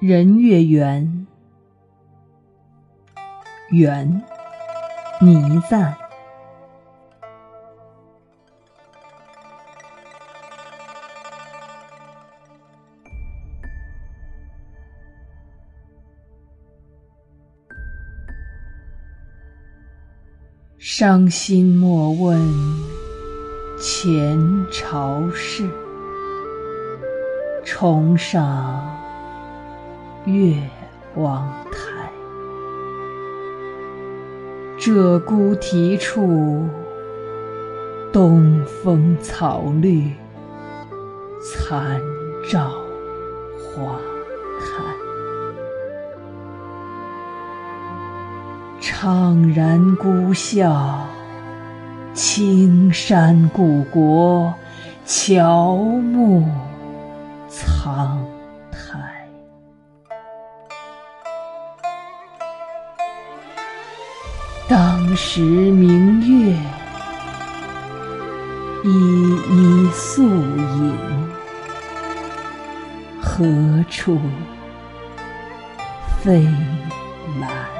人月圆，圆，倪瓒。伤心莫问前朝事，重上月光台。鹧鸪啼处，东风草绿，残照花开。怅然孤笑，青山故国，乔木苍当时明月，依依素影，何处飞来？